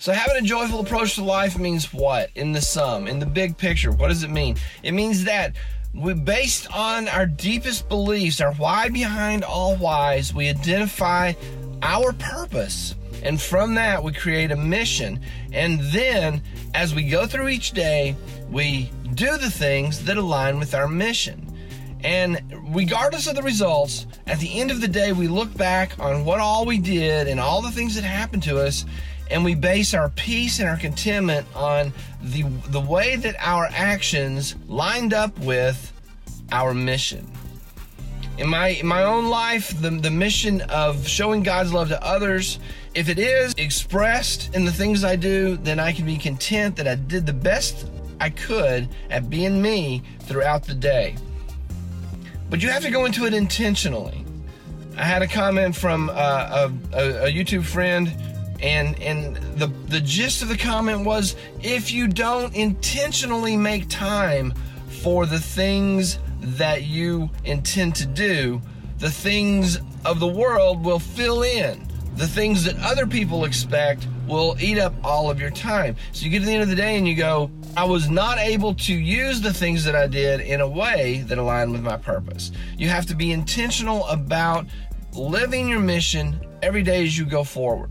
So, having a joyful approach to life means what? In the sum, in the big picture, what does it mean? It means that we, based on our deepest beliefs, our why behind all whys, we identify our purpose. And from that, we create a mission. And then, as we go through each day, we do the things that align with our mission. And regardless of the results, at the end of the day, we look back on what all we did and all the things that happened to us, and we base our peace and our contentment on the, the way that our actions lined up with our mission. In my, in my own life, the, the mission of showing God's love to others, if it is expressed in the things I do, then I can be content that I did the best I could at being me throughout the day. But you have to go into it intentionally. I had a comment from uh, a, a, a YouTube friend and and the the gist of the comment was if you don't intentionally make time for the things that you intend to do the things of the world will fill in the things that other people expect will eat up all of your time so you get to the end of the day and you go I was not able to use the things that I did in a way that aligned with my purpose. You have to be intentional about living your mission every day as you go forward.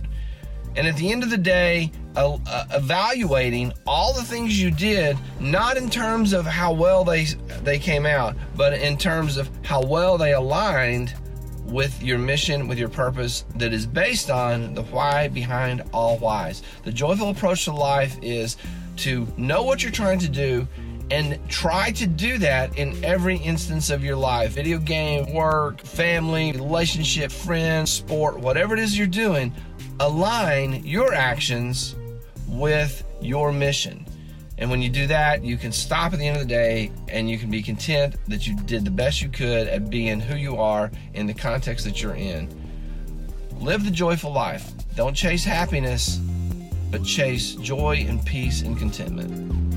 And at the end of the day, evaluating all the things you did, not in terms of how well they they came out, but in terms of how well they aligned with your mission, with your purpose that is based on the why behind all whys. The joyful approach to life is to know what you're trying to do and try to do that in every instance of your life video game, work, family, relationship, friends, sport, whatever it is you're doing. Align your actions with your mission. And when you do that, you can stop at the end of the day and you can be content that you did the best you could at being who you are in the context that you're in. Live the joyful life. Don't chase happiness, but chase joy and peace and contentment.